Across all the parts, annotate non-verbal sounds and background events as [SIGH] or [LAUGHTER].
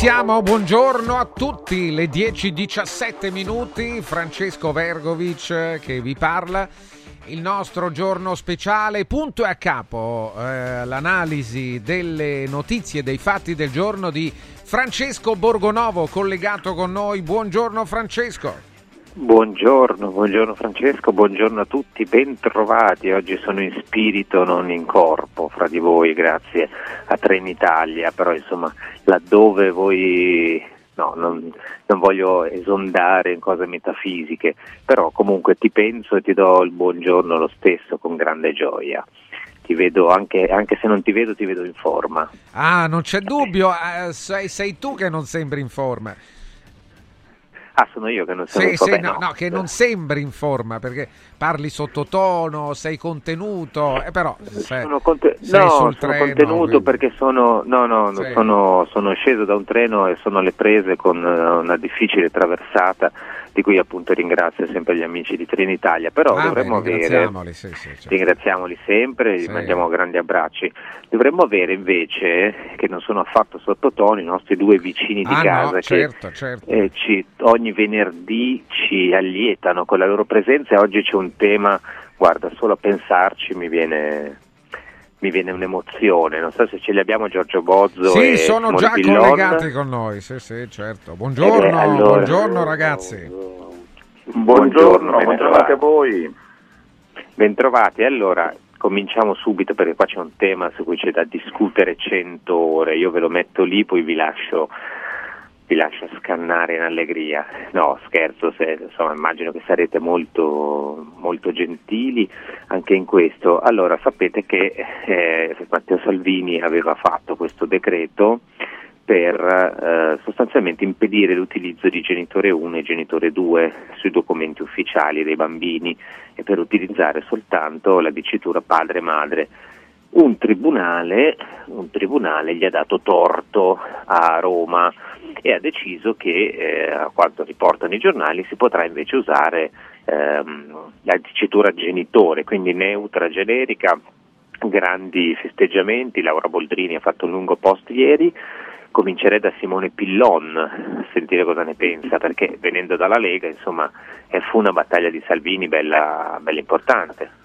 siamo, buongiorno a tutti, le 10.17 minuti, Francesco Vergovic eh, che vi parla, il nostro giorno speciale, punto e a capo, eh, l'analisi delle notizie, dei fatti del giorno di Francesco Borgonovo collegato con noi, buongiorno Francesco. Buongiorno, buongiorno Francesco, buongiorno a tutti, bentrovati. Oggi sono in spirito, non in corpo, fra di voi, grazie a Trenitalia, però insomma laddove voi no, non, non, voglio esondare in cose metafisiche, però comunque ti penso e ti do il buongiorno lo stesso con grande gioia. Ti vedo anche, anche se non ti vedo, ti vedo in forma. Ah, non c'è dubbio, eh, sei, sei tu che non sembri in forma. Ah, sono io che non sono sì, in forma. Sì, no, no, che non sembri in forma perché parli sottotono, sei contenuto, eh, però sei, sono conte- sei no, sono treno, contenuto quindi... perché sono, no, no, sì. sono, sono sceso da un treno e sono alle prese con eh, una difficile traversata di cui appunto ringrazio sempre gli amici di Trenitalia, però ah, dovremmo beh, avere, sì, sì, certo. ringraziamoli sempre, gli mandiamo grandi abbracci, dovremmo avere invece, che non sono affatto sottotono, i nostri due vicini di ah, casa no, che certo, certo. Eh, ci, ogni venerdì ci allietano con la loro presenza e oggi c'è un tema, guarda, solo a pensarci mi viene mi viene un'emozione. Non so se ce li abbiamo Giorgio Bozzo sì, e sono Simone già Pillon. collegati con noi. Sì, sì, certo. Buongiorno, eh beh, allora... buongiorno ragazzi. Buongiorno, bentrovati a voi. Bentrovati. Allora, cominciamo subito perché qua c'è un tema su cui c'è da discutere cento ore. Io ve lo metto lì, poi vi lascio vi lascio scannare in allegria. No, scherzo, se, insomma, immagino che sarete molto, molto, gentili anche in questo. Allora, sapete che eh, Matteo Salvini aveva fatto questo decreto per eh, sostanzialmente impedire l'utilizzo di genitore 1 e genitore 2 sui documenti ufficiali dei bambini e per utilizzare soltanto la dicitura padre-madre. Un tribunale, un tribunale gli ha dato torto a Roma e ha deciso che, eh, a quanto riportano i giornali, si potrà invece usare ehm, la dicitura genitore, quindi neutra, generica, grandi festeggiamenti, Laura Boldrini ha fatto un lungo post ieri, comincerei da Simone Pillon a sentire cosa ne pensa, perché venendo dalla Lega, insomma, fu una battaglia di Salvini bella, bella importante.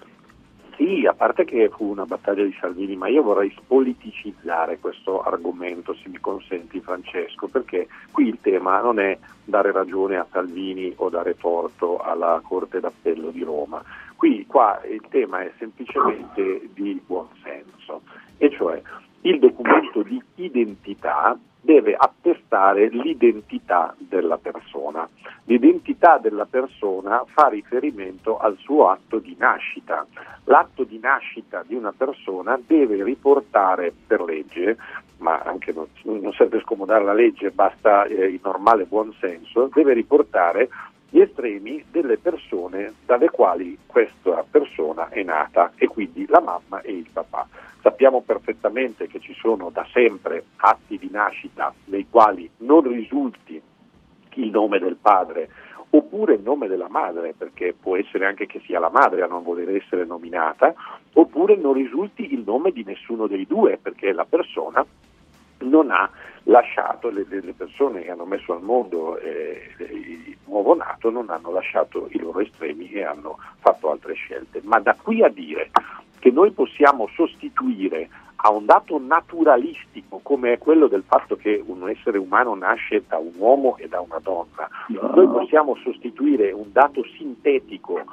Sì, a parte che fu una battaglia di Salvini, ma io vorrei spoliticizzare questo argomento, se mi consenti Francesco, perché qui il tema non è dare ragione a Salvini o dare torto alla Corte d'Appello di Roma. Qui qua il tema è semplicemente di buonsenso, e cioè il documento di identità deve attestare l'identità della persona. L'identità della persona fa riferimento al suo atto di nascita. L'atto di nascita di una persona deve riportare per legge, ma anche non, non serve scomodare la legge, basta eh, il normale buonsenso, deve riportare gli estremi delle persone dalle quali questa persona è nata e quindi la mamma e il papà. Sappiamo perfettamente che ci sono da sempre atti di nascita nei quali non risulti il nome del padre oppure il nome della madre, perché può essere anche che sia la madre a non voler essere nominata, oppure non risulti il nome di nessuno dei due, perché la persona non ha lasciato, le, le persone che hanno messo al mondo eh, il nuovo nato non hanno lasciato i loro estremi e hanno fatto altre scelte. Ma da qui a dire che noi possiamo sostituire a un dato naturalistico come è quello del fatto che un essere umano nasce da un uomo e da una donna, noi possiamo sostituire un dato sintetico,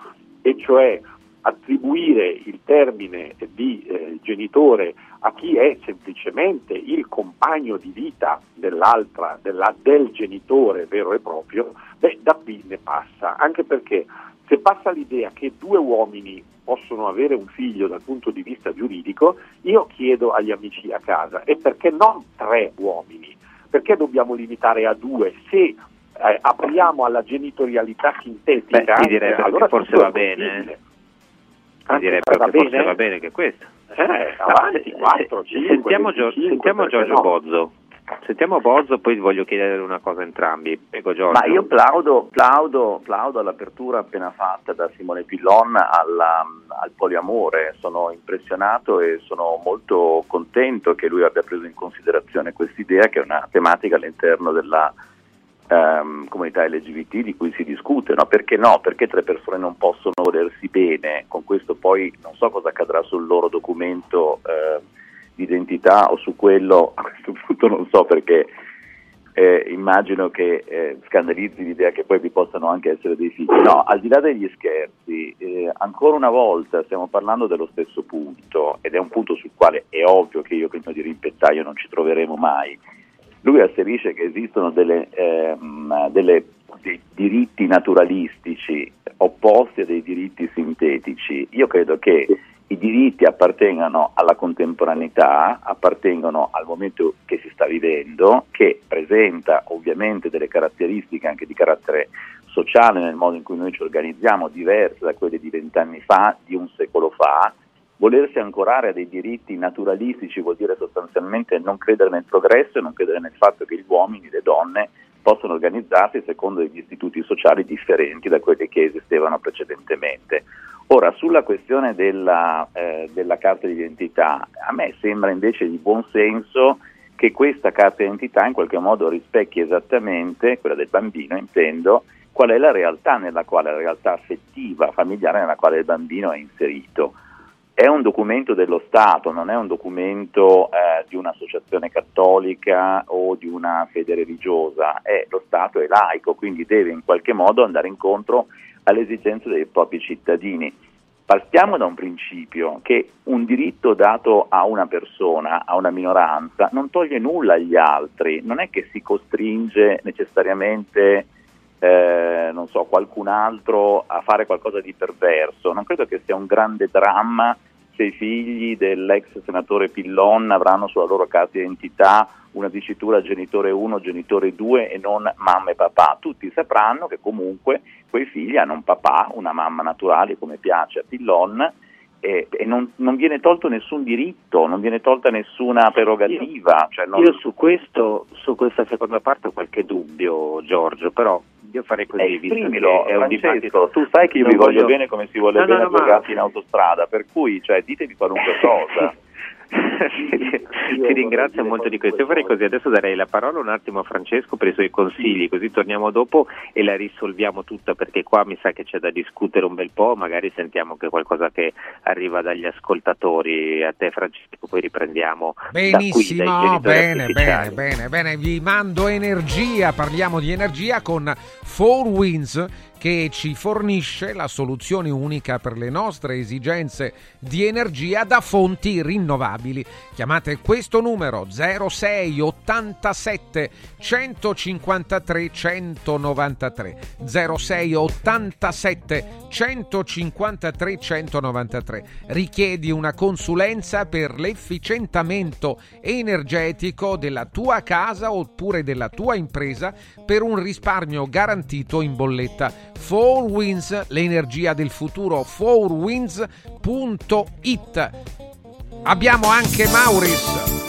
e cioè attribuire il termine di eh, genitore a chi è semplicemente il compagno di vita dell'altra, della, del genitore vero e proprio, beh, da qui ne passa, anche perché se passa l'idea che due uomini possono avere un figlio dal punto di vista giuridico, io chiedo agli amici a casa, e perché non tre uomini? Perché dobbiamo limitare a due? Se eh, apriamo alla genitorialità sintetica, Beh, direi eh, allora forse va bene. Ah, direi va bene? forse va bene che questo. Eh, avanti, 4, 5, sentiamo, 25, sentiamo Giorgio no? Bozzo. Sentiamo Bozzo, poi voglio chiedere una cosa a entrambi. Prego Giorgio. Ma io plaudo, plaudo, plaudo all'apertura appena fatta da Simone Pillon alla, al poliamore, sono impressionato e sono molto contento che lui abbia preso in considerazione quest'idea che è una tematica all'interno della ehm, comunità LGBT di cui si discute, no? perché no? Perché tre persone non possono volersi bene, con questo poi non so cosa accadrà sul loro documento eh, di identità o su quello, [LAUGHS] a questo punto non so perché eh, immagino che eh, scandalizzi l'idea che poi vi possano anche essere dei figli. No, al di là degli scherzi, eh, ancora una volta stiamo parlando dello stesso punto ed è un punto sul quale è ovvio che io prima di rimpettaio non ci troveremo mai. Lui asserisce che esistono delle, ehm, delle, dei diritti naturalistici opposti a dei diritti sintetici. Io credo che i diritti appartengano alla contemporaneità, appartengono al momento che si sta vivendo, che presenta ovviamente delle caratteristiche anche di carattere sociale nel modo in cui noi ci organizziamo, diverse da quelle di vent'anni fa, di un secolo fa. Volersi ancorare a dei diritti naturalistici vuol dire sostanzialmente non credere nel progresso e non credere nel fatto che gli uomini, le donne possono organizzarsi secondo degli istituti sociali differenti da quelli che esistevano precedentemente. Ora, sulla questione della, eh, della carta d'identità, a me sembra invece di buon senso che questa carta d'identità in qualche modo rispecchi esattamente, quella del bambino intendo, qual è la realtà nella quale, la realtà affettiva, familiare nella quale il bambino è inserito. È un documento dello Stato, non è un documento eh, di un'associazione cattolica o di una fede religiosa, è, lo Stato è laico, quindi deve in qualche modo andare incontro alle esigenze dei propri cittadini. Partiamo da un principio che un diritto dato a una persona, a una minoranza, non toglie nulla agli altri, non è che si costringe necessariamente eh, non so, qualcun altro a fare qualcosa di perverso. Non credo che sia un grande dramma se i figli dell'ex senatore Pillon avranno sulla loro carta d'identità una dicitura genitore 1, genitore 2 e non mamma e papà. Tutti sapranno che comunque quei figli hanno un papà, una mamma naturale come piace a Pillon e, e non, non, viene tolto nessun diritto, non viene tolta nessuna prerogativa. Io, cioè non... io su, questo, su questa seconda parte ho qualche dubbio Giorgio, però io farei così, che è un Francesco, dibattito. Tu sai che io vi voglio, voglio bene come si vuole no, bene no, a due ma... in autostrada, per cui cioè, ditemi qualunque [LAUGHS] cosa. Ti ringrazio molto di questo. Io farei così, adesso darei la parola un attimo a Francesco per i suoi consigli, così torniamo dopo e la risolviamo tutta perché qua mi sa che c'è da discutere un bel po', magari sentiamo che qualcosa che arriva dagli ascoltatori. A te Francesco, poi riprendiamo. Benissimo, da qui, bene, bene, bene, bene, vi mando energia, parliamo di energia con Four Winds che ci fornisce la soluzione unica per le nostre esigenze di energia da fonti rinnovabili. Chiamate questo numero 06 87 153 193 06 87 153 193. Richiedi una consulenza per l'efficientamento energetico della tua casa oppure della tua impresa per un risparmio garantito in bolletta. 4Winds, l'energia del futuro, 4winds.it. Abbiamo anche Mauris.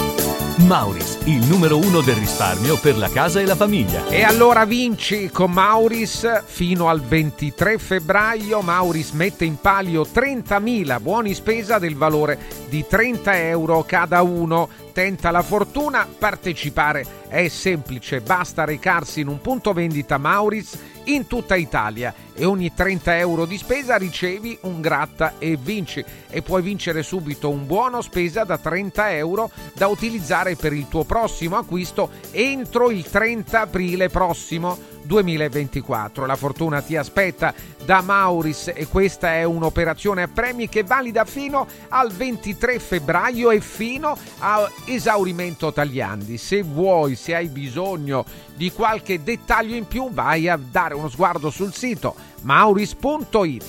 Mauris, il numero uno del risparmio per la casa e la famiglia. E allora vinci con Mauris fino al 23 febbraio. Mauris mette in palio 30.000 buoni spesa del valore di 30 euro cada uno. Tenta la fortuna, partecipare è semplice, basta recarsi in un punto vendita Mauris in tutta Italia. E ogni 30 euro di spesa ricevi un gratta e vinci. E puoi vincere subito un buono spesa da 30 euro da utilizzare per il tuo prossimo acquisto entro il 30 aprile prossimo 2024. La fortuna ti aspetta da Mauris e questa è un'operazione a premi che valida fino al 23 febbraio e fino a esaurimento tagliandi. Se vuoi, se hai bisogno di qualche dettaglio in più, vai a dare uno sguardo sul sito mauris.it.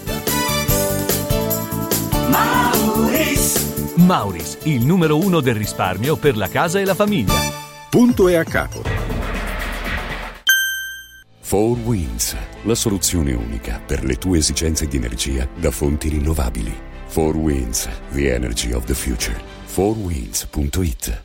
Mauris. Mauris, il numero uno del risparmio per la casa e la famiglia. Punto e a capo. 4 Winds, la soluzione unica per le tue esigenze di energia da fonti rinnovabili. 4 Winds, the energy of the future. 4winds.it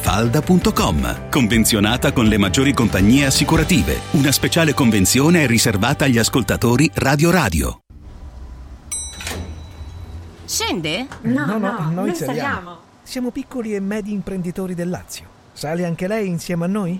villamafalda.com. Convenzionata con le maggiori compagnie assicurative. Una speciale convenzione è riservata agli ascoltatori Radio Radio. Scende? No, no, no, noi, noi saliamo. Siamo piccoli e medi imprenditori del Lazio. Sale anche lei insieme a noi?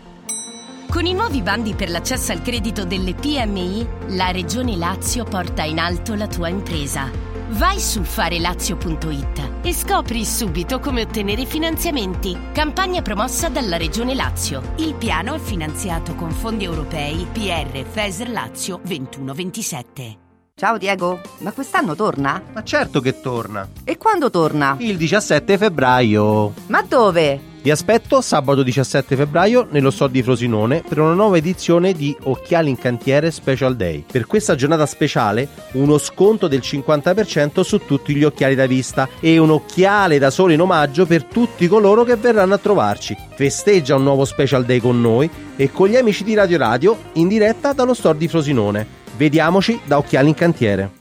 Con i nuovi bandi per l'accesso al credito delle PMI, la Regione Lazio porta in alto la tua impresa. Vai su farelazio.it e scopri subito come ottenere finanziamenti. Campagna promossa dalla Regione Lazio. Il piano è finanziato con fondi europei PR FESR Lazio 2127. Ciao Diego, ma quest'anno torna? Ma certo che torna. E quando torna? Il 17 febbraio. Ma dove? Vi aspetto sabato 17 febbraio nello store di Frosinone per una nuova edizione di Occhiali in Cantiere Special Day. Per questa giornata speciale uno sconto del 50% su tutti gli occhiali da vista e un occhiale da sole in omaggio per tutti coloro che verranno a trovarci. Festeggia un nuovo Special Day con noi e con gli amici di Radio Radio in diretta dallo store di Frosinone. Vediamoci da Occhiali in Cantiere.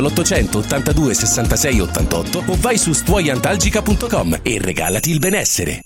l'800 82 66 88 o vai su stuoiantalgica.com e regalati il benessere.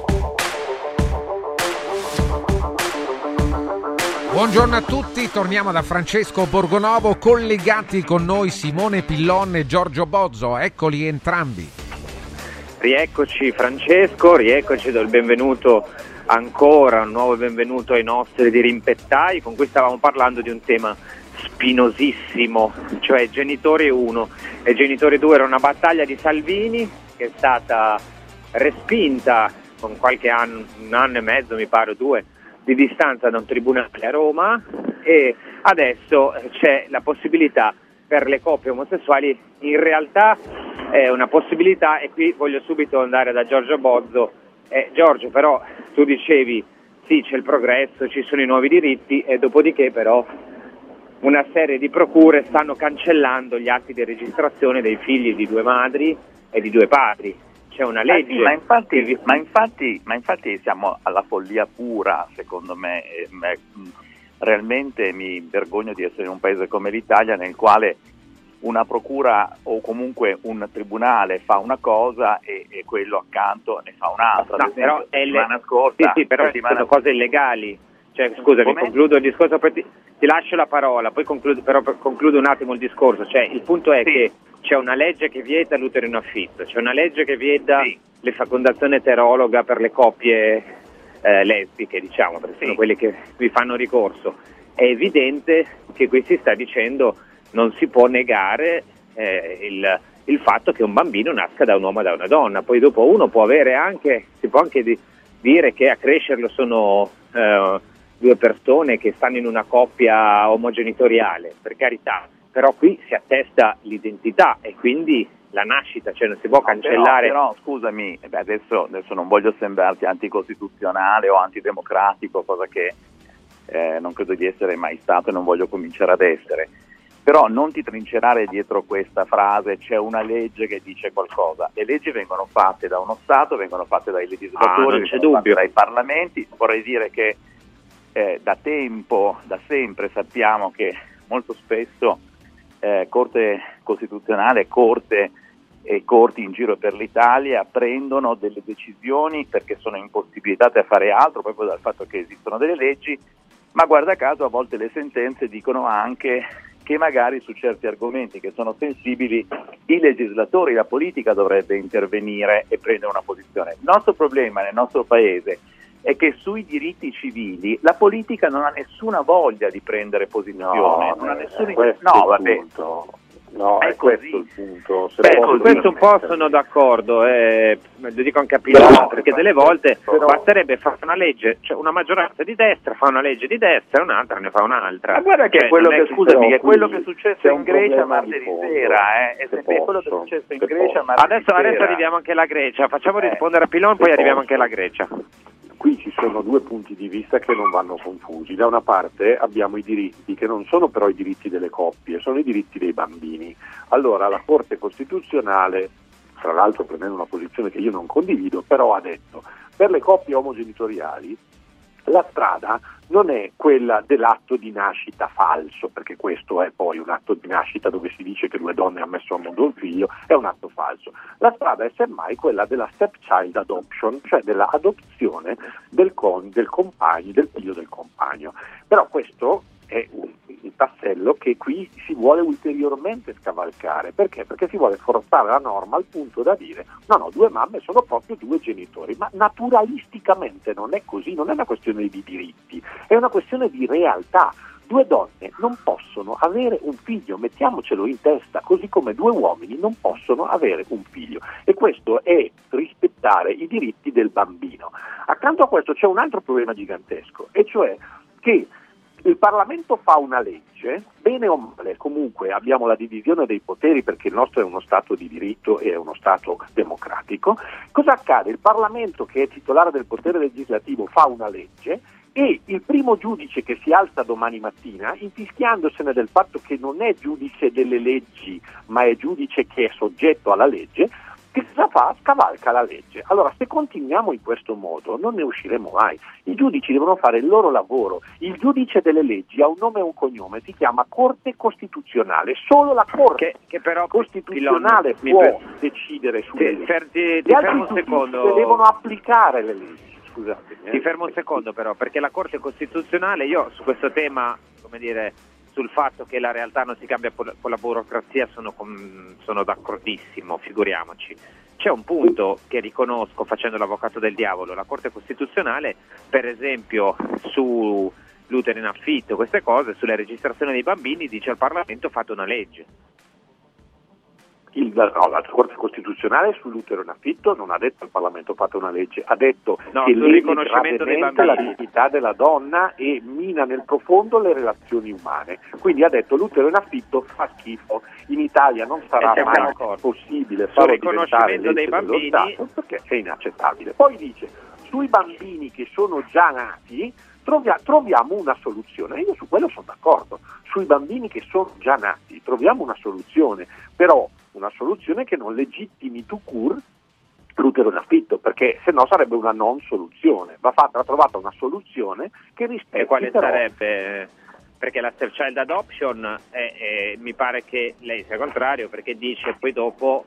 Buongiorno a tutti, torniamo da Francesco Borgonovo, collegati con noi Simone Pillon e Giorgio Bozzo, eccoli entrambi. Rieccoci Francesco, rieccoci do il benvenuto ancora, un nuovo benvenuto ai nostri dirimpettai, con cui stavamo parlando di un tema spinosissimo, cioè genitore 1 e genitore 2 era una battaglia di Salvini che è stata respinta con qualche anno, un anno e mezzo mi pare, due, di distanza da un tribunale a Roma e adesso c'è la possibilità per le coppie omosessuali in realtà è una possibilità e qui voglio subito andare da Giorgio Bozzo. Eh, Giorgio, però tu dicevi sì, c'è il progresso, ci sono i nuovi diritti e dopodiché però una serie di procure stanno cancellando gli atti di registrazione dei figli di due madri e di due padri. C'è una legge. Eh sì, ma, infatti, ma, infatti, ma, infatti, siamo alla follia pura, secondo me. E, realmente mi vergogno di essere in un paese come l'Italia nel quale una procura o comunque un tribunale fa una cosa e, e quello accanto ne fa un'altra. No, però la settimana le... scorsa, sì, sì, però settimana... sono cose illegali. Cioè, scusami, concludo il discorso, ti, ti, lascio la parola, poi concludo, però concludo un attimo il discorso. Cioè, il punto è sì. che c'è una legge che vieta l'utero in affitto, c'è una legge che vieta sì. le fecondazioni eterologa per le coppie eh, lesbiche, diciamo, perché sì. sono quelli che vi fanno ricorso. È evidente che qui si sta dicendo non si può negare eh, il, il, fatto che un bambino nasca da un uomo e da una donna, poi dopo uno può avere anche, si può anche di, dire che a crescerlo sono eh, due persone che stanno in una coppia omogenitoriale, per carità, però qui si attesta l'identità e quindi la nascita, cioè non si può cancellare. Però, però scusami, beh, adesso, adesso, non voglio sembrarti anticostituzionale o antidemocratico, cosa che eh, non credo di essere mai stato e non voglio cominciare ad essere. Però non ti trincerare dietro questa frase, c'è una legge che dice qualcosa. Le leggi vengono fatte da uno Stato, vengono fatte dai legislatori, ah, dai parlamenti. Vorrei dire che eh, da tempo, da sempre sappiamo che molto spesso eh, Corte Costituzionale, Corte e corti in giro per l'Italia prendono delle decisioni perché sono impossibilitate a fare altro proprio dal fatto che esistono delle leggi, ma guarda caso a volte le sentenze dicono anche che magari su certi argomenti che sono sensibili i legislatori, la politica dovrebbe intervenire e prendere una posizione. Il nostro problema nel nostro paese è che sui diritti civili la politica non ha nessuna voglia di prendere posizione, no, non ha eh, nessun no, vabbè. Punto. No, è, è questo il punto. Se Beh, su questo un po' sono d'accordo, eh, lo dico anche a Pilano, perché delle volte però, basterebbe fare una legge, cioè una maggioranza di destra fa una legge di destra e un'altra ne fa un'altra. Ma guarda che cioè, è quello che, scusami, è quello che è successo in Grecia martedì sera, eh, è quello che è successo in Grecia martedì adesso, sera. Adesso arriviamo anche alla Grecia, facciamo eh, rispondere a Pilon, poi arriviamo anche alla Grecia qui ci sono due punti di vista che non vanno confusi. Da una parte abbiamo i diritti, che non sono però i diritti delle coppie, sono i diritti dei bambini. Allora la Corte Costituzionale, tra l'altro prendendo una posizione che io non condivido, però ha detto per le coppie omogenitoriali la strada non è quella dell'atto di nascita falso, perché questo è poi un atto di nascita dove si dice che due donne hanno messo al mondo un figlio, è un atto falso. La strada è semmai quella della stepchild adoption, cioè dell'adozione del, con, del compagno, del figlio del compagno. Però questo è un, un, tassello che qui si vuole ulteriormente scavalcare. Perché? Perché si vuole forzare la norma al punto da dire no, no, due mamme sono proprio due genitori, ma naturalisticamente non è così, non è una questione di diritti, è una questione di realtà. Due donne non possono avere un figlio, mettiamocelo in testa, così come due uomini non possono avere un figlio. E questo è rispettare i diritti del bambino. Accanto a questo c'è un altro problema gigantesco, e cioè che il Parlamento fa una legge, bene o male, comunque abbiamo la divisione dei poteri perché il nostro è uno Stato di diritto e è uno Stato democratico. Cosa accade? Il Parlamento, che è titolare del potere legislativo, fa una legge e il primo giudice che si alza domani mattina, infischiandosene del fatto che non è giudice delle leggi, ma è giudice che è soggetto alla legge, che cosa fa? Scavalca la legge. Allora, se continuiamo in questo modo, non ne usciremo mai. I giudici devono fare il loro lavoro. Il giudice delle leggi ha un nome e un cognome, si chiama Corte Costituzionale. Solo la Corte che, che però, Costituzionale Pilon, può per... decidere su ti, per, ti, ti fermo un secondo. devono applicare le leggi. Scusate. Ti fermo un secondo però, perché la Corte Costituzionale, io su questo tema, come dire sul fatto che la realtà non si cambia con la burocrazia sono, sono d'accordissimo, figuriamoci. C'è un punto che riconosco facendo l'avvocato del diavolo, la Corte Costituzionale, per esempio sull'utero in affitto, queste cose, sulla registrazione dei bambini, dice al Parlamento fate una legge. Il, no, la Corte Costituzionale sull'utero in affitto non ha detto al Parlamento fate una legge, ha detto No, che dei gravemente la dignità della donna e mina nel profondo le relazioni umane. Quindi ha detto l'utero in affitto fa schifo, in Italia non sarà E siamo mai d'accordo. possibile farlo diventare riconoscimento dei legge dello bambini- Stato perché è inaccettabile. Poi dice sui bambini che sono già nati trovia- troviamo una soluzione. Io su quello sono d'accordo. Sui bambini che sono già nati troviamo una soluzione, però una soluzione che non legittimi tu cur l'utero in affitto, perché se no sarebbe una non soluzione. Va fatta, va trovata una soluzione che rispetti E quale però sarebbe? Perché la step child adoption è- è- mi pare che lei sia contrario perché dice poi dopo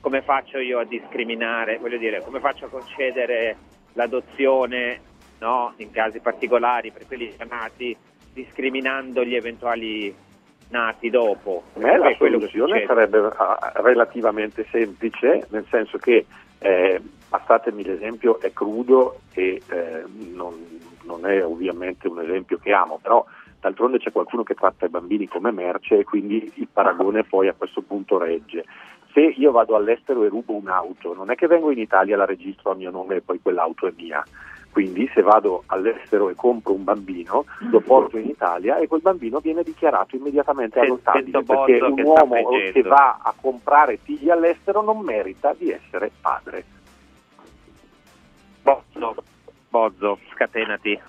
come faccio io a discriminare, voglio dire, come faccio a concedere l'adozione no, in casi particolari per quelli nati discriminando gli eventuali nati dopo. Per me la soluzione sarebbe ah, relativamente semplice, nel senso che, eh, passatemi l'esempio, è crudo e eh, non, non è ovviamente un esempio che amo, però d'altronde c'è qualcuno che tratta i bambini come merce e quindi il paragone poi a questo punto regge. Se io vado all'estero e rubo un'auto, non è che vengo in Italia, la registro a mio nome e poi quell'auto è mia. Quindi se vado all'estero e compro un bambino, lo porto in Italia e quel bambino viene dichiarato immediatamente adottabile perché un uomo che va a comprare figli all'estero non merita di essere padre. Bozzo, Bozzo, scatenati.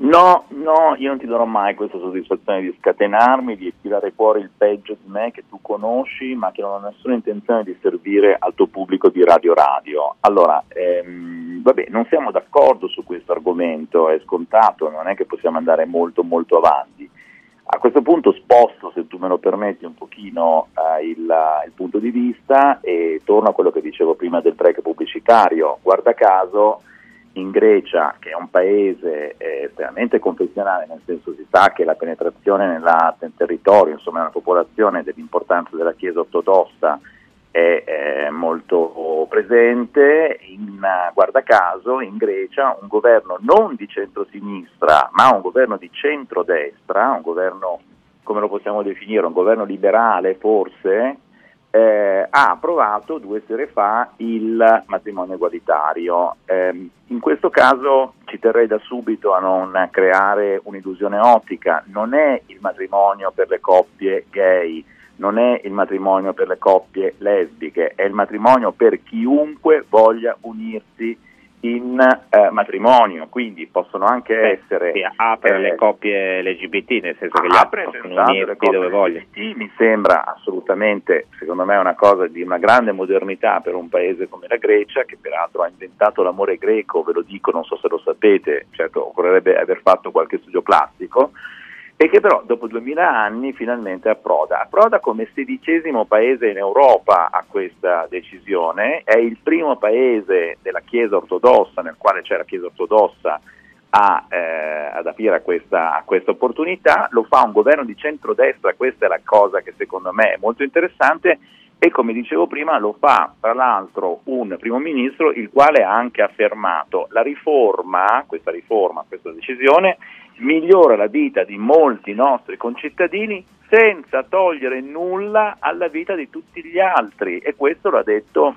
No, no, io non ti darò mai questa soddisfazione di scatenarmi, di tirare fuori il peggio di me che tu conosci, ma che non ho nessuna intenzione di servire al tuo pubblico di Radio Radio. Allora, ehm, vabbè, non siamo d'accordo su questo argomento, è scontato, non è che possiamo andare molto molto avanti. A questo punto sposto, se tu me lo permetti, un pochino eh, il, il punto di vista e torno a quello che dicevo prima del break pubblicitario. Guarda caso, in Grecia, che è un paese eh, estremamente confessionale, nel senso si sa che la penetrazione nella- nel territorio, insomma nella popolazione dell'importanza della Chiesa ortodossa è eh, molto presente, in, guarda caso in Grecia un governo non di centrosinistra ma un governo di centrodestra, un governo come lo possiamo definire, un governo liberale forse, eh, ha approvato due sere fa il matrimonio egualitario. Ehm, in questo caso ci terrei da subito a non creare un'illusione ottica, non è il matrimonio per le coppie gay, non è il matrimonio per le coppie lesbiche, è il matrimonio per chiunque voglia unirsi in eh, matrimonio, quindi possono anche essere... Sì, apre eh, le coppie LGBT, nel senso che gli apre le unirsi dove vogliono. Mi sembra assolutamente, secondo me, una cosa di una grande modernità per un paese come la Grecia, che peraltro ha inventato l'amore greco, ve lo dico, non so se lo sapete, certo occorrerebbe aver fatto qualche studio plastico, e che però dopo 2000 anni finalmente approda. Approda come sedicesimo paese in Europa a questa decisione, è il primo paese della Chiesa ortodossa nel quale c'è la Chiesa ortodossa a, eh, ad aprire a questa, a questa opportunità, lo fa un governo di centrodestra, questa è la cosa che secondo me è molto interessante e come dicevo prima lo fa tra l'altro un primo ministro il quale ha anche affermato la riforma, questa riforma, questa decisione migliora la vita di molti nostri concittadini senza togliere nulla alla vita di tutti gli altri e questo l'ha detto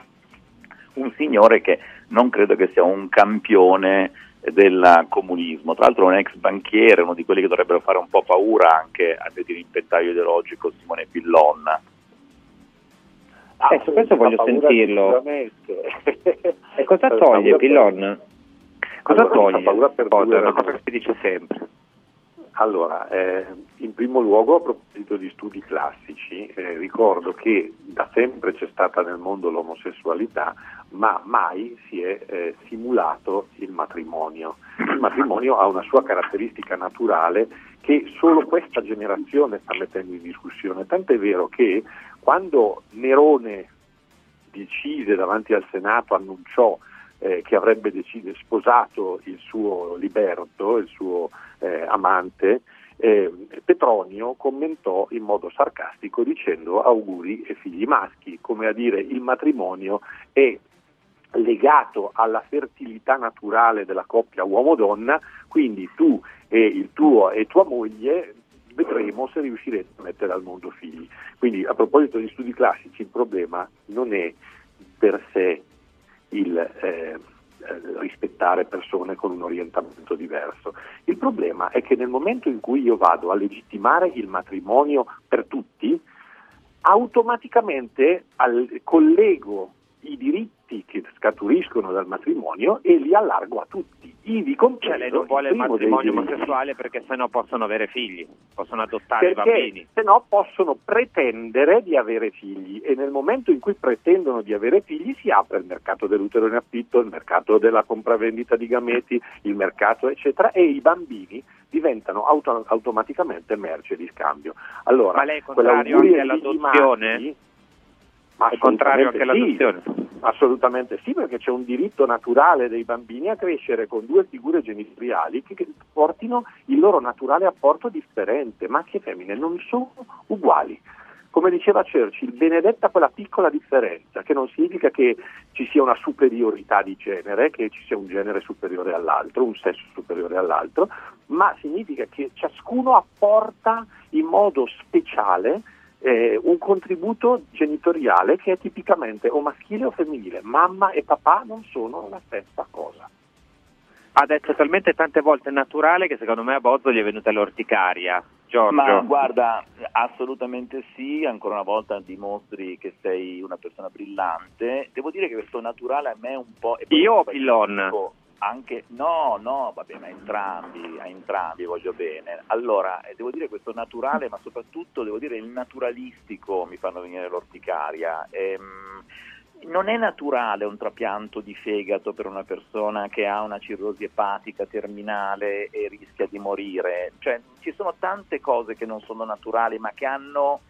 un signore che non credo che sia un campione del comunismo, tra l'altro un ex banchiere, uno di quelli che dovrebbero fare un po' paura anche al dirimpentaglio ideologico Simone Pillon. Eh, su questo voglio sentirlo. E cosa toglie Pillon? Cosa Allora, toglie? paura per Cosa? due Una cosa che si dice sempre. Allora, eh, in primo luogo a proposito di studi classici, eh, ricordo che da sempre c'è stata nel mondo l'omosessualità, ma mai si è eh, simulato il matrimonio. Il matrimonio ha una sua caratteristica naturale che solo questa generazione sta mettendo in discussione, tant'è vero che quando Nerone decise davanti al Senato, annunciò eh, che avrebbe decide, sposato il suo liberto, il suo eh, amante, eh, Petronio commentò in modo sarcastico dicendo auguri e figli maschi, come a dire il matrimonio è legato alla fertilità naturale della coppia uomo-donna, quindi tu e tuo e tua moglie vedremo se riuscirete a mettere al mondo figli. Quindi a proposito di studi classici, il problema non è per sé il eh, rispettare persone con un orientamento diverso. Il problema è che nel momento in cui io vado a legittimare il matrimonio per tutti, automaticamente al, collego i diritti che scaturiscono dal matrimonio e li allargo a tutti. Ivi Cioè lei non vuole il matrimonio omosessuale perché sennò possono avere figli, possono adottare perché bambini. se no possono pretendere di avere figli e nel momento in cui pretendono di avere figli si apre il mercato dell'utero in affitto, il mercato della compravendita di gameti, il mercato eccetera e i bambini diventano auto- automaticamente merce di scambio. Allora, Ma lei è contrario anche all'adozione? maschi- ma È contrario anche all'adozione? sì, assolutamente sì, perché c'è un diritto naturale dei bambini a crescere con due figure genitoriali che, che portino il loro naturale apporto differente. Maschi e femmine non sono uguali. Come diceva Churchill, benedetta quella piccola differenza, che non significa che ci sia una superiorità di genere, che ci sia un genere superiore all'altro, un sesso superiore all'altro, ma significa che ciascuno apporta in modo speciale eh, un contributo genitoriale che è tipicamente o maschile o femminile. Mamma e papà non sono la stessa cosa. Ha detto talmente tante volte naturale che secondo me a Bozzo gli è venuta l'orticaria. Giorgio. Ma guarda, assolutamente sì, ancora una volta dimostri che sei una persona brillante. Devo dire che questo naturale a me è un po'... Io o Pillon? dico Anche, no, no, vabbè, ma entrambi, a entrambi voglio bene. Allora, eh, devo dire questo naturale, ma soprattutto devo dire il naturalistico mi fanno venire l'orticaria. Ehm, non è naturale un trapianto di fegato per una persona che ha una cirrosi epatica terminale e rischia di morire. Cioè, ci sono tante cose che non sono naturali, ma che hanno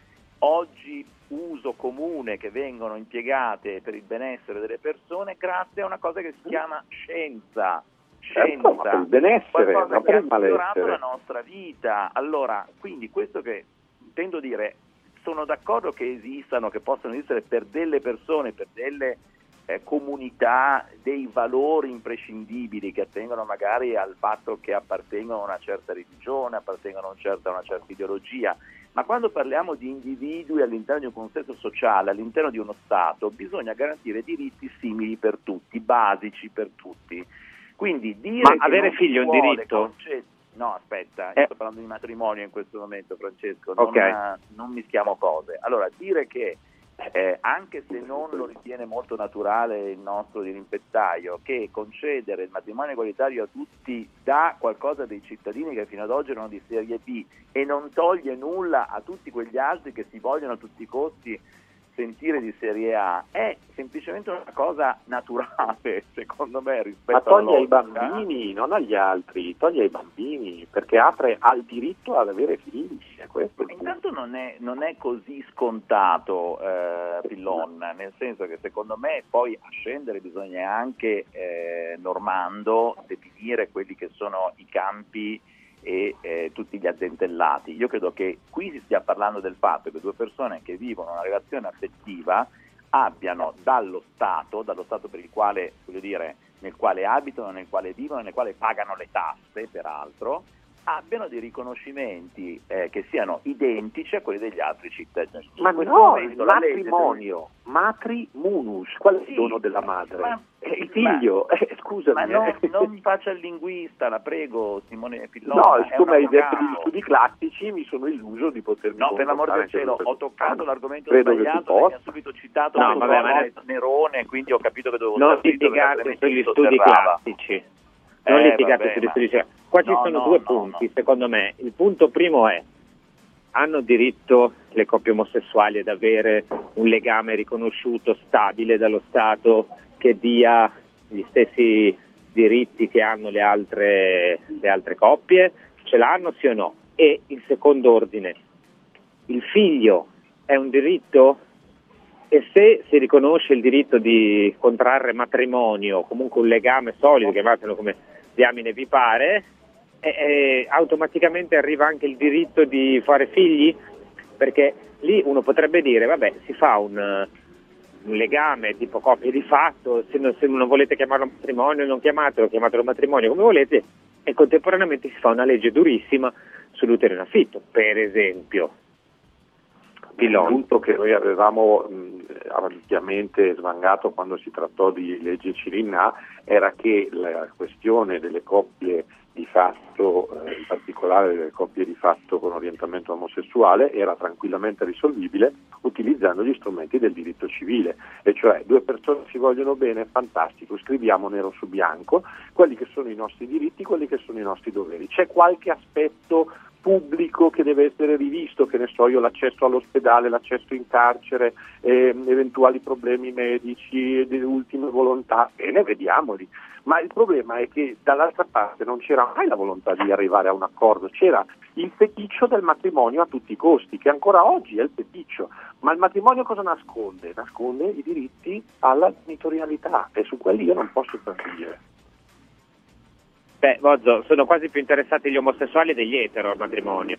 oggi uso comune, che vengono impiegate per il benessere delle persone grazie a una cosa che si chiama scienza. Certo, Scienza, il benessere, non che ha migliorato la nostra vita. Allora, quindi questo che intendo dire, sono d'accordo che esistano, che possano esistere per delle persone, per delle eh, comunità, dei valori imprescindibili che attengono magari al fatto che appartengono a una certa religione, appartengono a, un certo- a una certa ideologia. Ma quando parliamo di individui all'interno di un contesto sociale, all'interno di uno Stato, bisogna garantire diritti simili per tutti, basici per tutti. Quindi dire Ma che avere figli è un diritto? conced- No, aspetta, Eh. sto parlando di matrimonio in questo momento, Francesco, non, Ok. non mischiamo cose. Allora, dire che eh, anche se non lo ritiene molto naturale il nostro dirimpettaio, che concedere il matrimonio egualitario a tutti dà qualcosa dei cittadini che fino ad oggi erano di serie B e non toglie nulla a tutti quegli altri che si vogliono a tutti i costi sentire di serie A, è semplicemente una cosa naturale, [LAUGHS] secondo me, rispetto Ma toglie ai bambini, non agli altri, toglie ai bambini, perché apre al diritto ad avere figli. Intanto non è, non è così scontato eh, Pillon, nel senso che secondo me poi a scendere bisogna anche eh, normando definire quelli che sono i campi e eh, tutti gli addentellati. Io credo che qui si stia parlando del fatto che due persone che vivono una relazione affettiva abbiano dallo Stato, dallo Stato per il quale, voglio dire, nel quale abitano, nel quale vivono, nel quale pagano le tasse, peraltro, abbiano dei riconoscimenti eh, che siano identici a quelli degli altri cittadini. Ma no, il legge- matrimonio, matri munus, qual è il dono della madre? ma- Eh, il figlio, [LAUGHS] eh, scusami. Ma non, eh. non mi faccia il linguista, la prego, Simone Pillon. No, siccome hai detto degli studi classici mi sono illuso di potermi No, per l'amor del cielo, ho toccato l'argomento Credo sbagliato, mi ha subito citato No, no, vabbè, ma ne- Nerone, quindi ho capito che dovevo Non litigate sugli studi classici. Non Eh, litigate vabbè, sugli ma-. Qua ci No, sono no, due no, punti, secondo me. Il punto primo è hanno diritto le coppie omosessuali ad avere un legame riconosciuto, stabile dallo Stato, che dia gli stessi diritti che hanno le altre, le altre coppie? Ce l'hanno sì o no? E il secondo ordine, il figlio è un diritto? E se si riconosce il diritto di contrarre matrimonio, comunque un legame solido, chiamatelo come diamine vi pare, eh, eh, automaticamente arriva anche il diritto di fare figli? Perché lì uno potrebbe dire, vabbè, si fa un, eh, un legame tipo coppia di fatto, se non, se non volete chiamarlo matrimonio non chiamatelo, chiamatelo matrimonio come volete, e contemporaneamente si fa una legge durissima sull'utero in affitto, per esempio. Il punto che noi avevamo mh, ampiamente svangato quando si trattò di legge Cirinna era che la questione delle coppie di fatto, eh, in particolare delle coppie di fatto con orientamento omosessuale, era tranquillamente risolvibile utilizzando gli strumenti del diritto civile, e cioè due persone si vogliono bene, fantastico, scriviamo nero su bianco quelli che sono i nostri diritti, quelli che sono i nostri doveri. C'è qualche aspetto pubblico che deve essere rivisto, che ne so io, l'accesso all'ospedale, l'accesso in carcere, ehm, eventuali problemi medici, ultime volontà, bene, vediamoli. Ma il problema è che dall'altra parte non c'era mai la volontà di arrivare a un accordo, c'era il feticcio del matrimonio a tutti i costi, che ancora oggi è il feticcio. Ma il matrimonio cosa nasconde? Nasconde i diritti alla genitorialità e su quelli io non posso transigere. Beh, Bozzo, sono quasi più interessati gli omosessuali degli etero al matrimonio.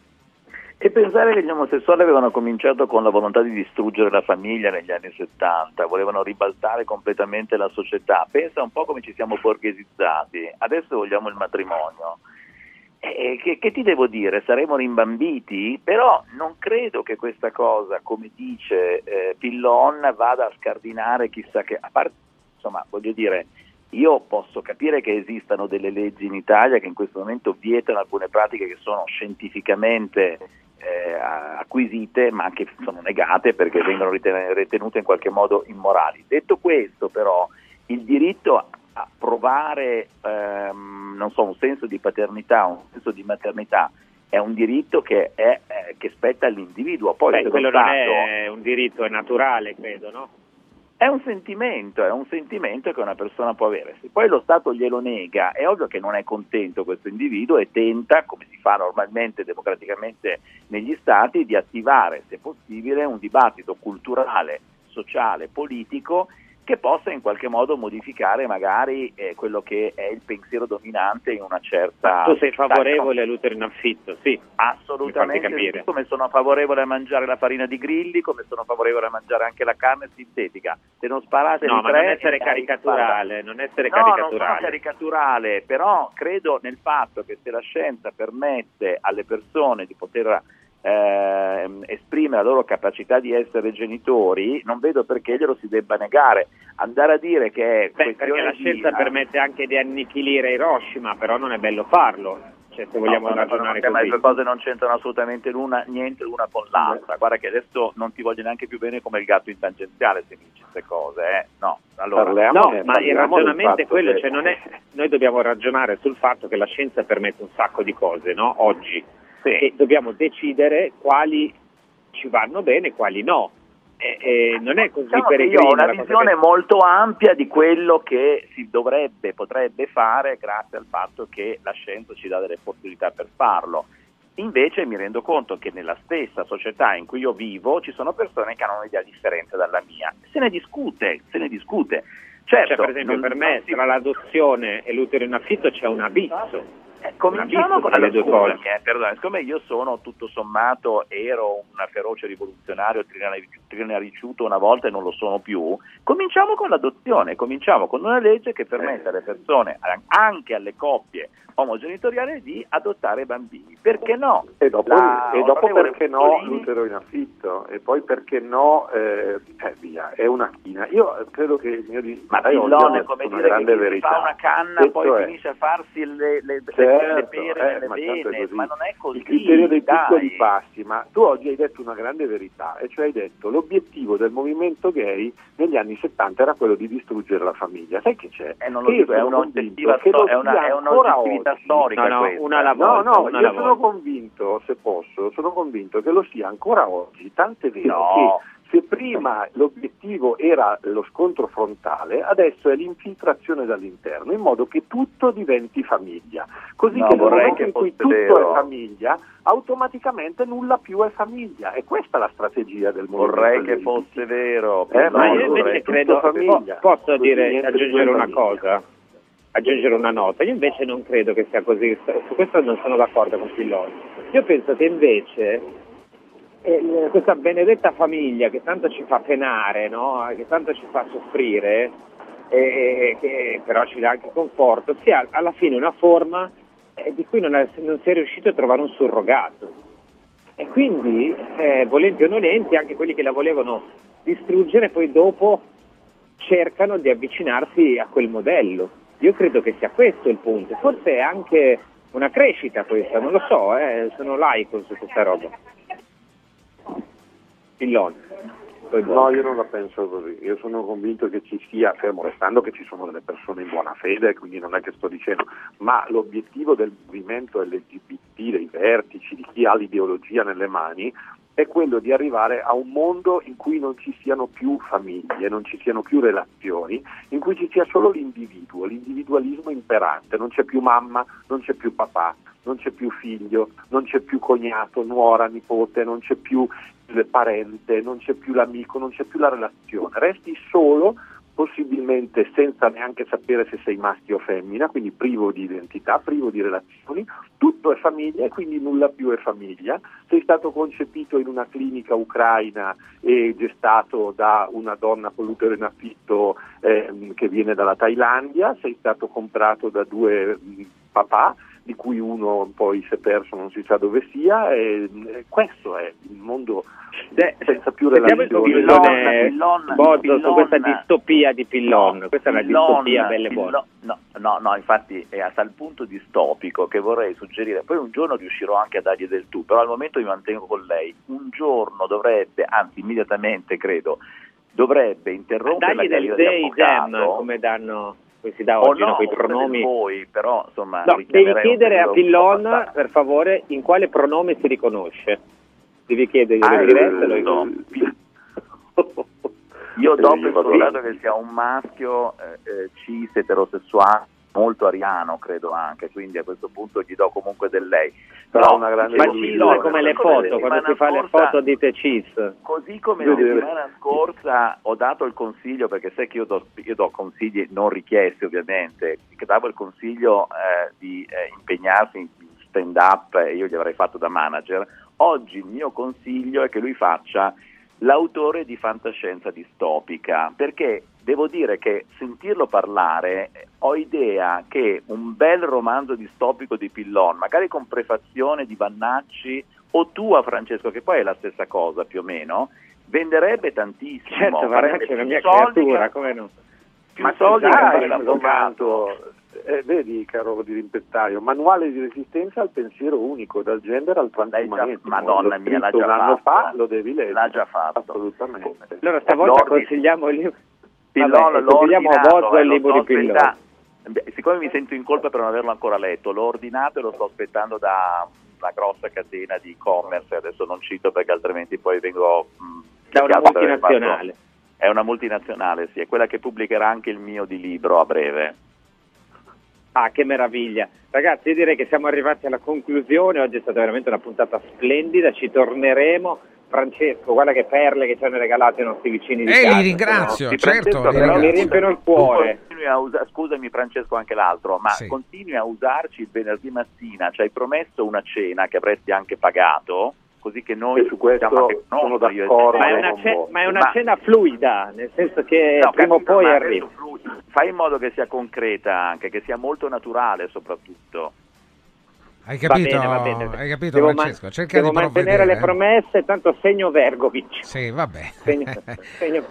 E pensare che gli omosessuali avevano cominciato con la volontà di distruggere la famiglia negli anni 70, volevano ribaltare completamente la società. Pensa un po' come ci siamo borghesizzati, adesso vogliamo il matrimonio. E che, che, ti devo dire? Saremo rimbambiti? Però non credo che questa cosa, come dice eh, Pillon, vada a scardinare chissà che. A parte, insomma, voglio dire, io posso capire che esistano delle leggi in Italia che in questo momento vietano alcune pratiche che sono scientificamente eh, acquisite ma che sono negate perché vengono ritenute in qualche modo immorali. Detto questo però il diritto a provare ehm, non so, un senso di paternità, un senso di maternità è un diritto che, è, eh, che spetta all'individuo. Poi Beh, quello Stato, non è un diritto, è naturale, credo, no? È un sentimento, è un sentimento che una persona può avere. Se poi lo Stato glielo nega, è ovvio che non è contento questo individuo e tenta, come si fa normalmente democraticamente negli Stati, di attivare, se possibile, un dibattito culturale, sociale, politico che possa in qualche modo modificare magari eh, quello che è il pensiero dominante in una certa... Tu sei favorevole all'utero in affitto, sì. Assolutamente, come sono favorevole a mangiare la farina di grilli, come sono favorevole a mangiare anche la carne sintetica. Se non sparate no, di tre... non essere caricaturale, non essere no, caricaturale. non caricaturale, però credo nel fatto che se la scienza permette alle persone di poter eh, esprimere la loro capacità di essere genitori, non vedo perché glielo si debba negare. Andare a dire che è Beh, perché la scienza di, permette anche di annichilire Hiroshima, però non è bello farlo. Cioè, se vogliamo no, no, ragionare no, ma così. le due cose non c'entrano assolutamente l'una, niente l'una con l'altra. Guarda che adesso non ti voglio neanche più bene come il gatto in tangenziale se mi dici queste cose, eh? No, allora, Parliamo- No, ma il ragionamento è quello, che- cioè non è, noi dobbiamo ragionare sul fatto che la scienza permette un sacco di cose, no? Oggi. E dobbiamo decidere quali ci vanno bene e quali no. E, e non è così Diciamo io ho una visione che- molto ampia di quello che si dovrebbe, potrebbe fare grazie al fatto che la scienza ci dà delle opportunità per farlo. Invece mi rendo conto che nella stessa società in cui io vivo ci sono persone che hanno un'idea differente dalla mia. Se ne discute, se ne discute. Certo, Cioè, per esempio, non- per me non tra l'adozione e l'utero in affitto c'è un abisso. Eh, Cominciamo con le due cose. eh, perdona, siccome io sono tutto sommato, ero un feroce rivoluzionario trinari- trinariciuto una volta e non lo sono più, cominciamo con l'adozione, cominciamo con una legge che permette alle persone, anche alle coppie omogenitoriali, di adottare bambini. Perché no? E dopo, La e dopo perché no l'utero in affitto e poi perché no eh, eh, via, è una china. Io credo che il mio di Ma Pillone, come dire che verità. fa una canna Detto poi è, finisce a farsi le, le, le- Certo, le pere eh, ma così. ma non è così. Il criterio dei dai. piccoli passi, ma tu oggi hai detto una grande verità, e cioè hai detto l'obiettivo del movimento gay negli anni 70 era quello di distruggere la famiglia. Sai che c'è? Eh, non lo dico, è sono un'oggettiva convinto che sto- lo è una- sia è ancora un'oggettività oggi. storica No, no, una alla No, volta, no, una io sono volta. convinto, se posso, sono convinto che lo sia ancora oggi, tant'è vero No. che se prima l'obiettivo era lo scontro frontale, adesso è l'infiltrazione dall'interno, in modo che tutto diventi famiglia. Così No, che nel vorrei momento che in cui tutto vero. è famiglia, automaticamente nulla più è famiglia. E questa è la strategia del movimento. Vorrei che LGBT. fosse vero. Eh, Ma no, io invece credo, famiglia. po- posso dire, aggiungere una famiglia. cosa, aggiungere una nota. Io invece non credo che sia così, su questo non sono d'accordo con Pilloni. Io penso che invece eh, questa benedetta famiglia che tanto ci fa penare, no? che tanto ci fa soffrire, e, e che però ci dà anche conforto, sia alla fine una forma eh, di cui non, è, non, si è riuscito a trovare un surrogato. E quindi, eh, volenti o nolenti, anche quelli che la volevano distruggere poi dopo cercano di avvicinarsi a quel modello. Io credo che sia questo il punto, forse è anche una crescita questa, non lo so, eh, sono laico su questa roba. Pillon. No, io non la penso così. Io sono convinto che ci sia, fermo restando che ci sono delle persone in buona fede, quindi non è che sto dicendo, ma l'obiettivo del movimento LGBT, dei vertici, di chi ha l'ideologia nelle mani, è quello di arrivare a un mondo in cui non ci siano più famiglie, non ci siano più relazioni, in cui ci sia solo l'individuo, l'individualismo imperante, non c'è più mamma, non c'è più papà, non c'è più figlio, non c'è più cognato, nuora, nipote, non c'è più il parente, non c'è più l'amico, non c'è più la relazione, resti solo possibilmente senza neanche sapere se sei maschio o femmina, quindi privo di identità, privo di relazioni, tutto è famiglia e quindi nulla più è famiglia. Sei stato concepito in una clinica ucraina e gestato da una donna con l'utero in affitto eh, che viene dalla Thailandia, sei stato comprato da due mh, papà di cui uno poi si è perso, non si sa dove sia, e, e questo è il mondo De, senza più relazioni. Pillon, Bozzo, su questa distopia di Pillon, no, questa è una Pillon, distopia belle buona. No, no, no, infatti è a tal punto distopico che vorrei suggerire, poi un giorno riuscirò anche a dargli del tu, però al momento mi mantengo con lei, un giorno dovrebbe, anzi immediatamente credo, dovrebbe interrompere Dagli la del carriera di they, avvocato. them, come danno come si dà oggi, no, no, quei pronomi. voi, però insomma No, devi chiedere a Pillon, per favore, in quale pronome si riconosce. Devi chiedere Ah, diretta, no. Io do per scontato che sia un maschio eh, eh, cis eterosessuale molto ariano credo anche, quindi a questo punto gli do comunque del lei. Sarà una grande Ma cis è come le foto, quando si fa le foto dite cis. Così come la settimana scorsa ho dato il consiglio, perché sai che io do, io do consigli non richiesti ovviamente, che davo il consiglio eh, di eh, impegnarsi in stand up e io gli avrei fatto da manager, oggi il mio consiglio è che lui faccia l'autore di fantascienza distopica, perché devo dire che sentirlo parlare eh, ho idea che un bel romanzo distopico di Pillon, magari con prefazione di Vannacci o tua Francesco, che poi è la stessa cosa più o meno, venderebbe tantissimo. Certo, farebbe Vannacci è una mia soldi creatura, come no? più Ma soldi che l'avvocato. eh, vedi caro dirimpettario, manuale di resistenza al pensiero unico, dal gender al transumanesimo. Madonna mia, l'ha già un anno fatto. fa, lo devi leggere. L'ha già fatto. Assolutamente. Allora stavolta consigliamo il libro. Pillon l'ho ordinato, eh, lo sto siccome mi sento in colpa per non averlo ancora letto, l'ho ordinato e lo sto aspettando da una grossa catena di e-commerce, adesso non cito perché altrimenti poi vengo... mh, Da una multinazionale. È una multinazionale, sì, è quella che pubblicherà anche il mio di libro a breve. Ah, che meraviglia. Ragazzi, io direi che siamo arrivati alla conclusione. Oggi è stata veramente una puntata splendida. Ci torneremo. Francesco, guarda che perle che ci hanno regalato i nostri vicini di Eh, casa. li ringrazio, Di certo, li però Mi riempiono il cuore. usa- scusami Francesco anche l'altro, ma Sì. continui a usarci il venerdì mattina, ci hai promesso una cena che avresti anche pagato, così che noi su questo siamo anche sono d'accordo. Ma è una, ce- ma è una Ma- cena fluida, nel senso che No, prima o poi arriva. Fai in modo che sia concreta anche, che sia molto naturale soprattutto. Hai Va capito, bene, va bene. hai capito devo Francesco? man- Cerca devo di mantenere le promesse, tanto segno Vergovic. Sì, vabbè. Segno, [LAUGHS] segno,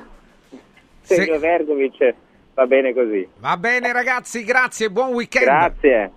segno Sì. Vergovic, va bene così. Va bene ragazzi, grazie, buon weekend. Grazie.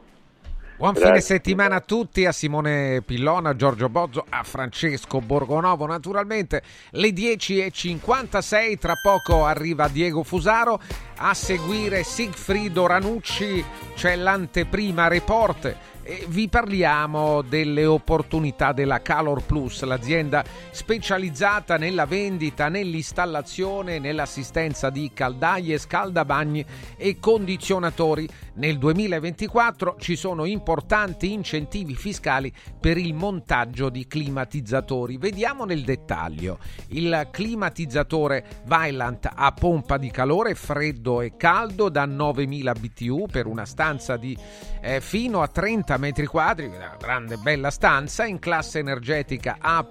Buon Grazie. fine settimana a tutti, a Simone Pillona, a Giorgio Bozzo, a Francesco Borgonovo naturalmente. Le 10.56, tra poco arriva Diego Fusaro, a seguire Sigfrido Ranucci, c'è l'anteprima report. E vi parliamo delle opportunità della Calor Plus, l'azienda specializzata nella vendita, nell'installazione, nell'assistenza di caldaie, scaldabagni e condizionatori. Nel 2024 ci sono importanti incentivi fiscali per il montaggio di climatizzatori. Vediamo nel dettaglio. Il climatizzatore Vylant a pompa di calore freddo e caldo da 9000 BTU per una stanza di eh, fino a 30 50 metri quadri, una grande bella stanza in classe energetica A++,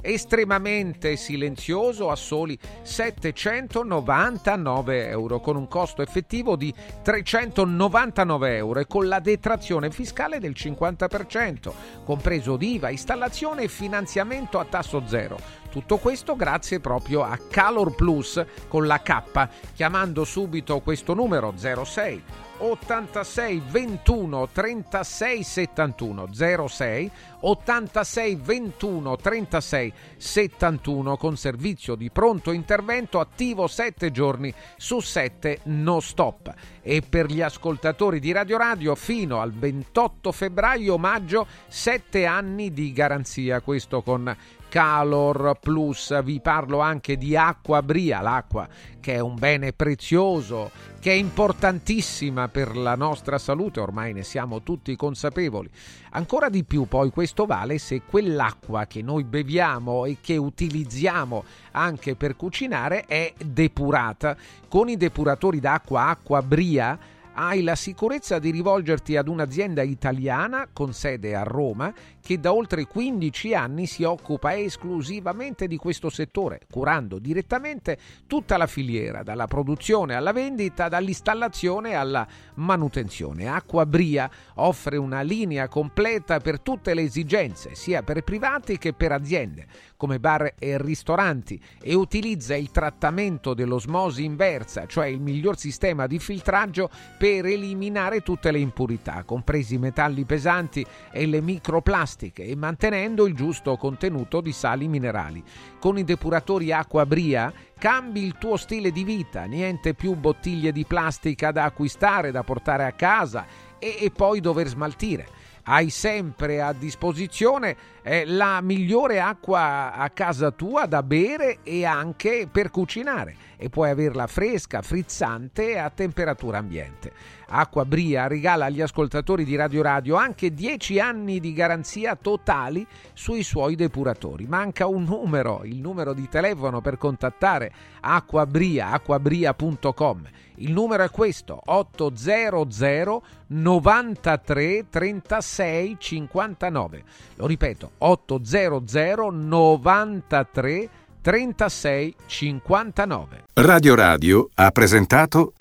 estremamente silenzioso a soli 799 euro, con un costo effettivo di 399 euro e con la detrazione fiscale del 50%, compreso d'IVA, installazione e finanziamento a tasso zero. Tutto questo grazie proprio a Calor Plus con la K, chiamando subito questo numero 06 86 21 36 71 06 86 21 36 71 con servizio di pronto intervento attivo 7 giorni su 7 no stop. E per gli ascoltatori di Radio Radio fino al 28 febbraio maggio 7 anni di garanzia questo con Calor Plus, vi parlo anche di acqua bria, l'acqua che è un bene prezioso, che è importantissima per la nostra salute, ormai ne siamo tutti consapevoli. Ancora di più poi questo vale se quell'acqua che noi beviamo e che utilizziamo anche per cucinare è depurata. Con i depuratori d'acqua Acqua Bria hai la sicurezza di rivolgerti ad un'azienda italiana con sede a Roma che da oltre 15 anni si occupa esclusivamente di questo settore, curando direttamente tutta la filiera, dalla produzione alla vendita, dall'installazione alla manutenzione. Acqua Bria offre una linea completa per tutte le esigenze, sia per privati che per aziende, come bar e ristoranti, e utilizza il trattamento dell'osmosi inversa, cioè il miglior sistema di filtraggio per eliminare tutte le impurità, compresi i metalli pesanti e le microplastiche plastiche e mantenendo il giusto contenuto di sali minerali. Con i depuratori acqua bria cambi il tuo stile di vita, niente più bottiglie di plastica da acquistare, da portare a casa e, e poi dover smaltire hai sempre a disposizione eh, la migliore acqua a casa tua da bere e anche per cucinare e puoi averla fresca, frizzante e a temperatura ambiente. Acqua Bria regala agli ascoltatori di Radio Radio anche 10 anni di garanzia totali sui suoi depuratori. Manca un numero, il numero di telefono per contattare Acqua Bria, acquabria.com. Il numero è questo 800 93 36 59. Lo ripeto 800 93 36 59. Radio Radio ha presentato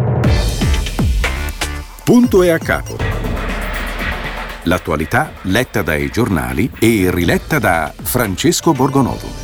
Punto e a capo. L'attualità letta dai giornali e riletta da Francesco Borgonovo.